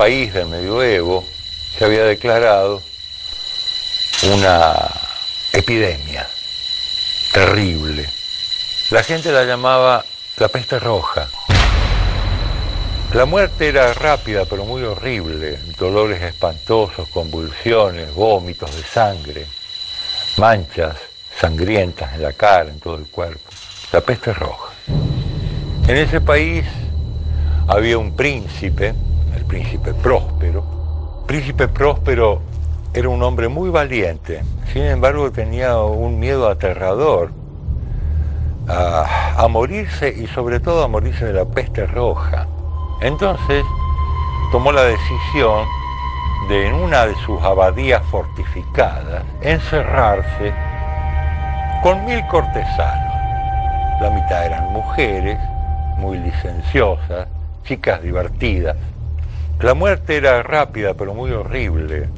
País del medioevo se había declarado una epidemia terrible. La gente la llamaba la peste roja. La muerte era rápida pero muy horrible, dolores espantosos, convulsiones, vómitos de sangre, manchas sangrientas en la cara, en todo el cuerpo. La peste roja. En ese país había un príncipe, el príncipe Próspero. príncipe Próspero era un hombre muy valiente, sin embargo tenía un miedo aterrador a, morirse y sobre todo a morirse de la peste roja. Entonces tomó la decisión de en una de sus abadías fortificadas encerrarse con mil cortesanos. La mitad eran mujeres, muy licenciosas, chicas divertidas. La muerte era rápida pero muy horrible.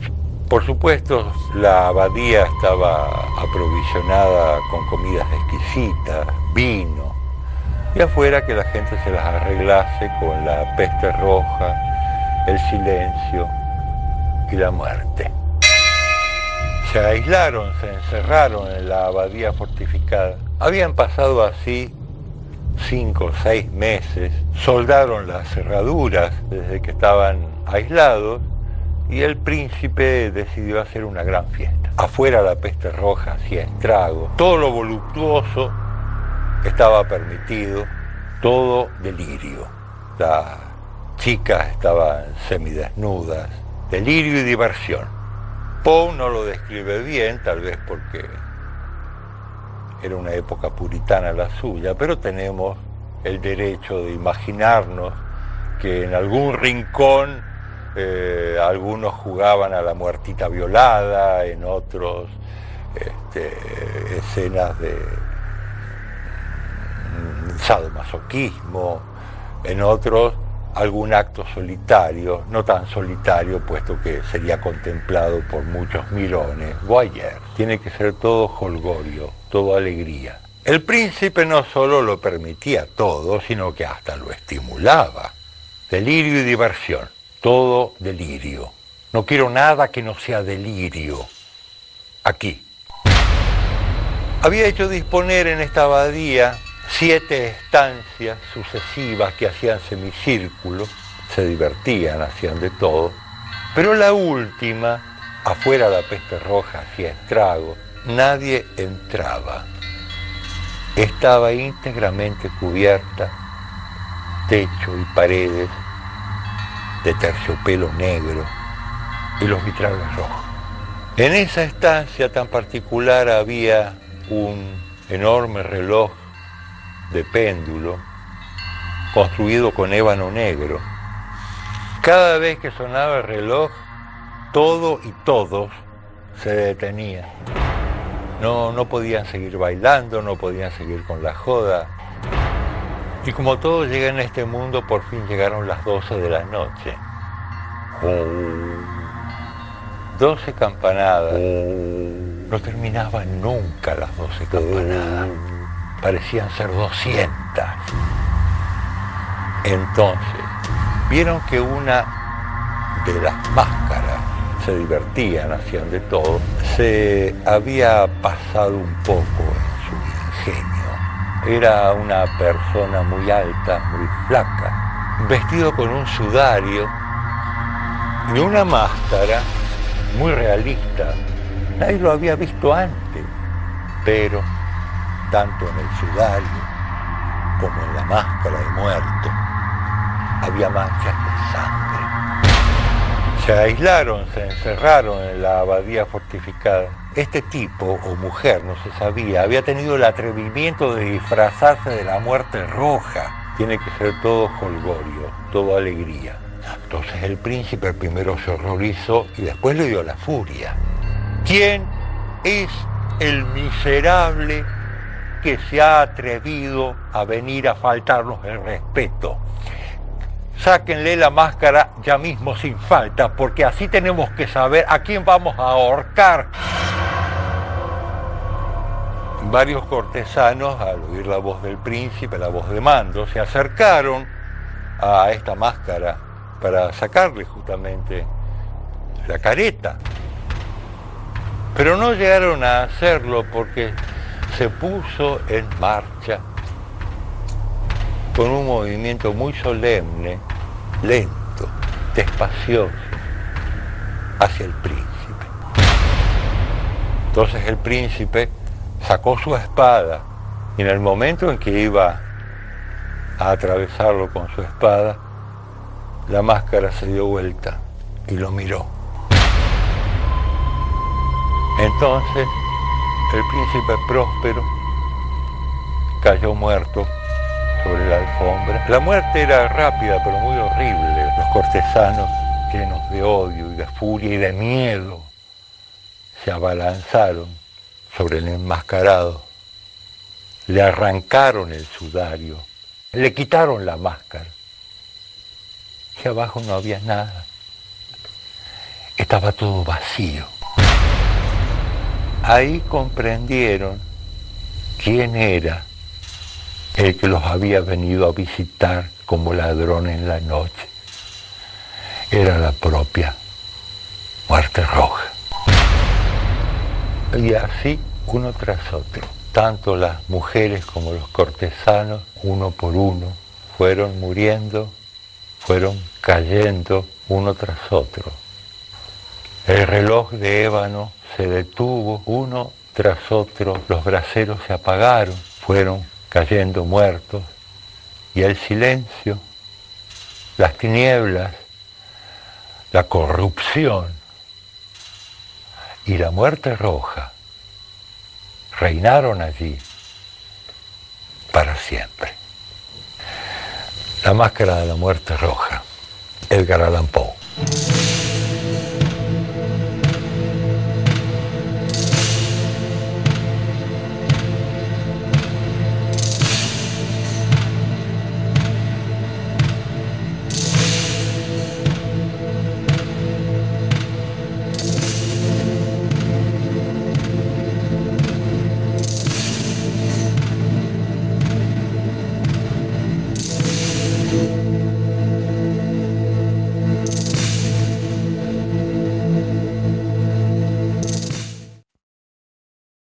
Por supuesto, la abadía estaba aprovisionada con comidas exquisitas, vino, y afuera que la gente se las arreglase con la peste roja, el silencio y la muerte. Se aislaron, se encerraron en la abadía fortificada. Habían pasado así cinco o seis meses, soldaron las cerraduras desde que estaban aislados y el príncipe decidió hacer una gran fiesta. Afuera la peste roja hacía estrago, todo lo voluptuoso estaba permitido, todo delirio. Las chicas estaban semidesnudas, delirio y diversión. Poe no lo describe bien, tal vez porque era una época puritana la suya, pero tenemos el derecho de imaginarnos que en algún rincón eh, algunos jugaban a la muertita violada, en otros este, escenas de mm, sadomasoquismo, en otros algún acto solitario, no tan solitario, puesto que sería contemplado por muchos mirones. Voyeur, tiene que ser todo holgorio, todo alegría. El príncipe no solo lo permitía todo, sino que hasta lo estimulaba. Delirio y diversión, todo delirio. No quiero nada que no sea delirio. Aquí. Había hecho disponer en esta abadía siete estancias sucesivas que hacían semicírculo, se divertían, hacían de todo, pero la última, afuera la peste roja hacía estrago, nadie entraba. Estaba íntegramente cubierta, techo y paredes de terciopelo negro y los vitrales rojos. En esa estancia tan particular había un enorme reloj de péndulo construido con ébano negro. Cada vez que sonaba el reloj, todo y todos se detenían. No, no podían seguir bailando, no podían seguir con la joda. Y como todo llega en este mundo, por fin llegaron las 12 de la noche. 12 campanadas. No terminaban nunca las 12 campanadas parecían ser 200. Entonces, vieron que una de las máscaras se divertían, hacían de todo, se había pasado un poco en su ingenio. Era una persona muy alta, muy flaca, vestido con un sudario y una máscara muy realista. Nadie lo había visto antes, pero tanto en el sudario como en la máscara de muerto, había manchas de sangre. Se aislaron, se encerraron en la abadía fortificada. Este tipo o mujer, no se sabía, había tenido el atrevimiento de disfrazarse de la muerte roja. Tiene que ser todo holgorio, todo alegría. Entonces el príncipe primero se horrorizó y después le dio la furia. ¿Quién es el miserable que se ha atrevido a venir a faltarnos el respeto. Sáquenle la máscara ya mismo sin falta, porque así tenemos que saber a quién vamos a ahorcar. Varios cortesanos, al oír la voz del príncipe, la voz de mando, se acercaron a esta máscara para sacarle justamente la careta. Pero no llegaron a hacerlo porque se puso en marcha con un movimiento muy solemne, lento, despacioso, hacia el príncipe. Entonces el príncipe sacó su espada y en el momento en que iba a atravesarlo con su espada, la máscara se dio vuelta y lo miró. Entonces el príncipe próspero cayó muerto sobre la alfombra. La muerte era rápida pero muy horrible. Los cortesanos, llenos de odio y de furia y de miedo, se abalanzaron sobre el enmascarado, le arrancaron el sudario, le quitaron la máscara. Y abajo no había nada. Estaba todo vacío. Ahí comprendieron quién era el que los había venido a visitar como ladrón en la noche. Era la propia muerte roja. Y así uno tras otro, tanto las mujeres como los cortesanos, uno por uno, fueron muriendo, fueron cayendo uno tras otro. El reloj de ébano se detuvo uno tras otro, los braseros se apagaron, fueron cayendo muertos, y el silencio, las tinieblas, la corrupción, y la muerte roja reinaron allí para siempre. La máscara de la muerte roja, Edgar Allan Poe.